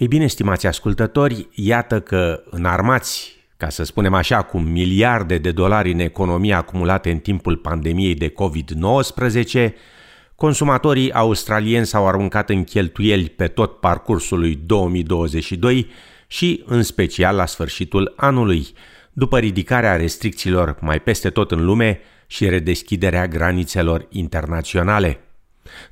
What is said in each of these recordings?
Ei bine, stimați ascultători, iată că înarmați, ca să spunem așa, cu miliarde de dolari în economia acumulate în timpul pandemiei de COVID-19, consumatorii australieni s-au aruncat în cheltuieli pe tot parcursul lui 2022 și în special la sfârșitul anului, după ridicarea restricțiilor mai peste tot în lume și redeschiderea granițelor internaționale.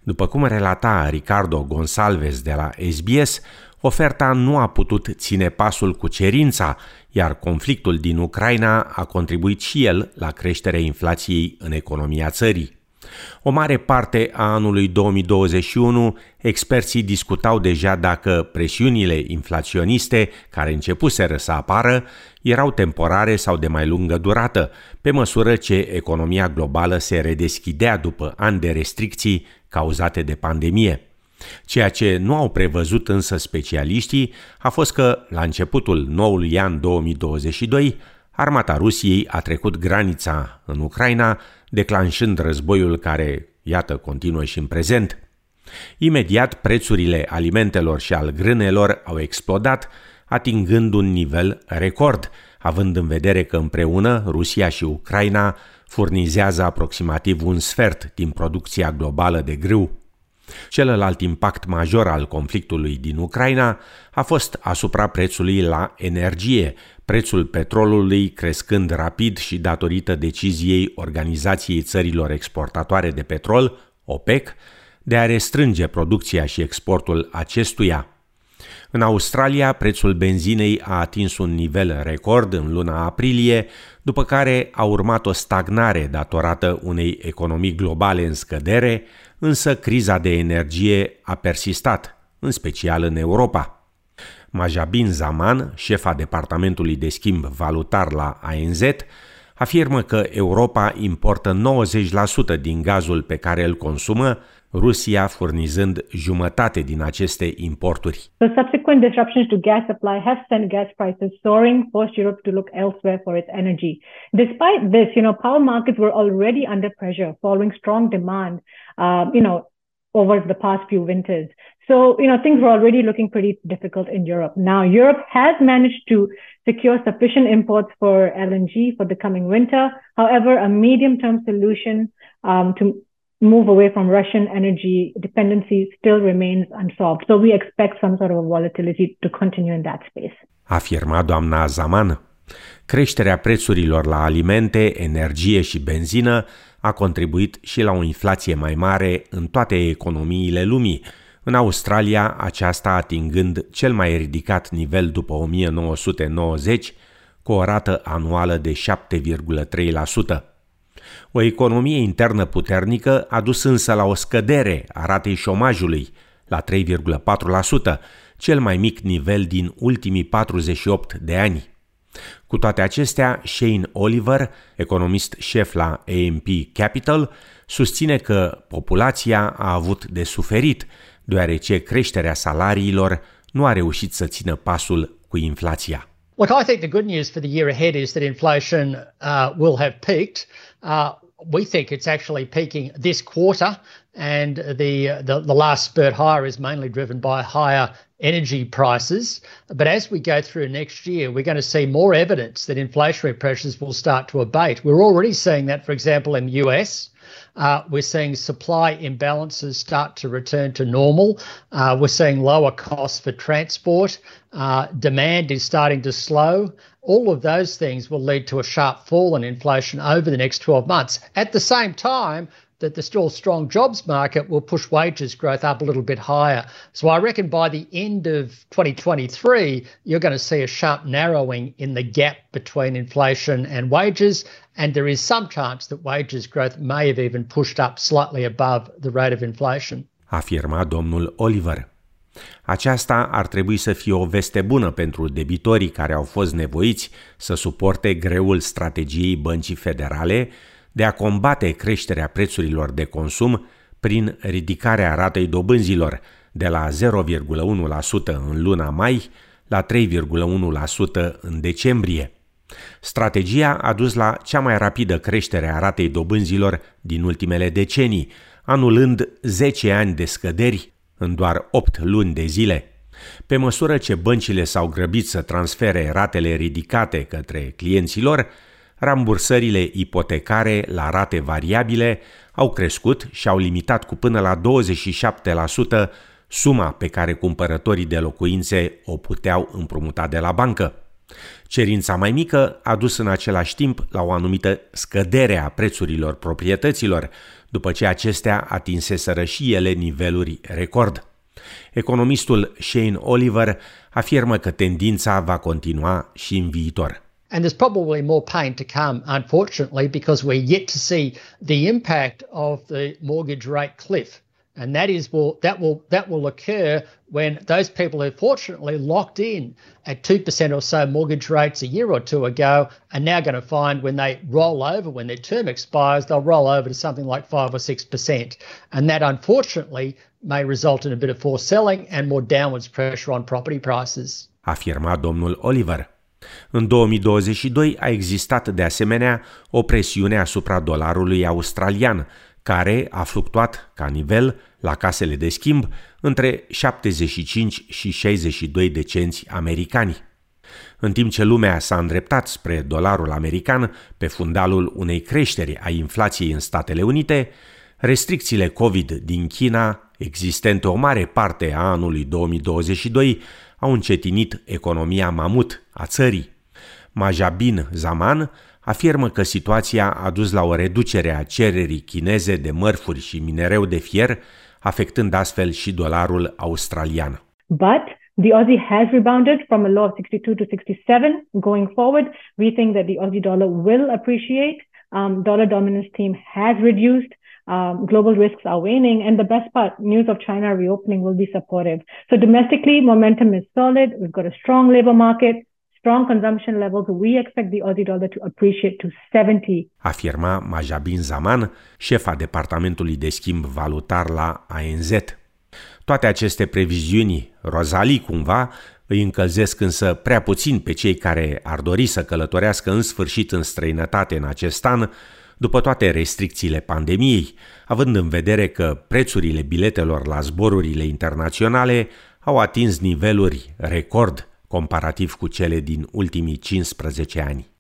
După cum relata Ricardo Gonsalves de la SBS, oferta nu a putut ține pasul cu cerința, iar conflictul din Ucraina a contribuit și el la creșterea inflației în economia țării. O mare parte a anului 2021, experții discutau deja dacă presiunile inflaționiste care începuseră să apară erau temporare sau de mai lungă durată, pe măsură ce economia globală se redeschidea după ani de restricții cauzate de pandemie. Ceea ce nu au prevăzut însă specialiștii a fost că, la începutul noului an 2022, armata Rusiei a trecut granița în Ucraina, declanșând războiul care, iată, continuă și în prezent. Imediat, prețurile alimentelor și al grânelor au explodat, atingând un nivel record, având în vedere că împreună Rusia și Ucraina furnizează aproximativ un sfert din producția globală de grâu. Celălalt impact major al conflictului din Ucraina a fost asupra prețului la energie, prețul petrolului crescând rapid și datorită deciziei Organizației Țărilor Exportatoare de Petrol, OPEC, de a restrânge producția și exportul acestuia. În Australia, prețul benzinei a atins un nivel record în luna aprilie, după care a urmat o stagnare datorată unei economii globale în scădere, însă criza de energie a persistat, în special în Europa. Majabin Zaman, șefa Departamentului de Schimb Valutar la ANZ, afirmă că Europa importă 90% din gazul pe care îl consumă, Rusia furnizând jumătate din aceste importuri. The subsequent disruptions to gas supply have sent gas prices soaring, forced Europe to look elsewhere for its energy. Despite this, you know, power markets were already under pressure following strong demand, uh, you know, over the past few winters. So, you know, things were already looking pretty difficult in Europe. Now, Europe has managed to secure sufficient imports for LNG for the coming winter. However, a medium term solution um, to move away from Russian energy dependency still remains unsolved. So we expect some sort of volatility to continue in that space. Afirma doamna Zaman. Creșterea prețurilor la alimente, energie și benzină a contribuit și la o inflație mai mare în toate economiile lumii, în Australia aceasta atingând cel mai ridicat nivel după 1990, cu o rată anuală de 7,3%. O economie internă puternică a dus însă la o scădere a ratei șomajului, la 3,4%, cel mai mic nivel din ultimii 48 de ani. Cu toate acestea, Shane Oliver, economist șef la AMP Capital, susține că populația a avut de suferit, deoarece creșterea salariilor nu a reușit să țină pasul cu inflația. Look, I think the good news for the year ahead is that inflation uh, will have peaked. Uh, we think it's actually peaking this quarter, and the, the, the last spurt higher is mainly driven by higher energy prices. But as we go through next year, we're going to see more evidence that inflationary pressures will start to abate. We're already seeing that, for example, in the US. Uh, we're seeing supply imbalances start to return to normal. Uh, we're seeing lower costs for transport. Uh, demand is starting to slow. All of those things will lead to a sharp fall in inflation over the next 12 months. At the same time, that the still strong jobs market will push wages growth up a little bit higher. So I reckon by the end of 2023, you're going to see a sharp narrowing in the gap between inflation and wages. And there is some chance that wages growth may have even pushed up slightly above the rate of inflation. Afirma domnul Oliver. Aceasta ar trebui să fie o veste bună pentru debitorii care au fost nevoiți să suporte greul strategiei băncii federale de a combate creșterea prețurilor de consum prin ridicarea ratei dobânzilor de la 0,1% în luna mai la 3,1% în decembrie. Strategia a dus la cea mai rapidă creștere a ratei dobânzilor din ultimele decenii, anulând 10 ani de scăderi în doar 8 luni de zile. Pe măsură ce băncile s-au grăbit să transfere ratele ridicate către clienților, rambursările ipotecare la rate variabile au crescut și au limitat cu până la 27% suma pe care cumpărătorii de locuințe o puteau împrumuta de la bancă. Cerința mai mică a dus în același timp la o anumită scădere a prețurilor proprietăților, după ce acestea atinseseră și ele niveluri record. Economistul Shane Oliver afirmă că tendința va continua și în viitor. And there's probably more pain to come, unfortunately, because we're yet to see the impact of the mortgage rate cliff. And that is will that will that will occur when those people who fortunately locked in at two percent or so mortgage rates a year or two ago are now going to find when they roll over, when their term expires, they'll roll over to something like five or six percent. And that unfortunately may result in a bit of forced selling and more downwards pressure on property prices. Afirma domnul Oliver. În 2022 a existat de asemenea o presiune asupra dolarului australian, care a fluctuat ca nivel la casele de schimb între 75 și 62 de cenți americani. În timp ce lumea s-a îndreptat spre dolarul american pe fundalul unei creșteri a inflației în Statele Unite, restricțiile COVID din China, existente o mare parte a anului 2022, au încetinit economia mamut a țării. Majabin Zaman afirmă că situația a dus la o reducere a cererii chineze de mărfuri și minereu de fier, afectând astfel și dolarul australian. But the Aussie has rebounded from a low of 62 to 67. Going forward, we think that the Aussie dollar will appreciate. Um, dollar dominance theme has reduced. Um, global risks are waning, and the best part, news of China reopening will be supportive. So domestically, momentum is solid. We've got a strong labor market, strong consumption levels. We expect the Aussie dollar to appreciate to 70. Afirma Majabin Zaman, șefa departamentului de schimb valutar la ANZ. Toate aceste previziuni rozalii cumva îi încălzesc însă prea puțin pe cei care ar dori să călătorească în sfârșit în străinătate în acest an, după toate restricțiile pandemiei, având în vedere că prețurile biletelor la zborurile internaționale au atins niveluri record comparativ cu cele din ultimii 15 ani.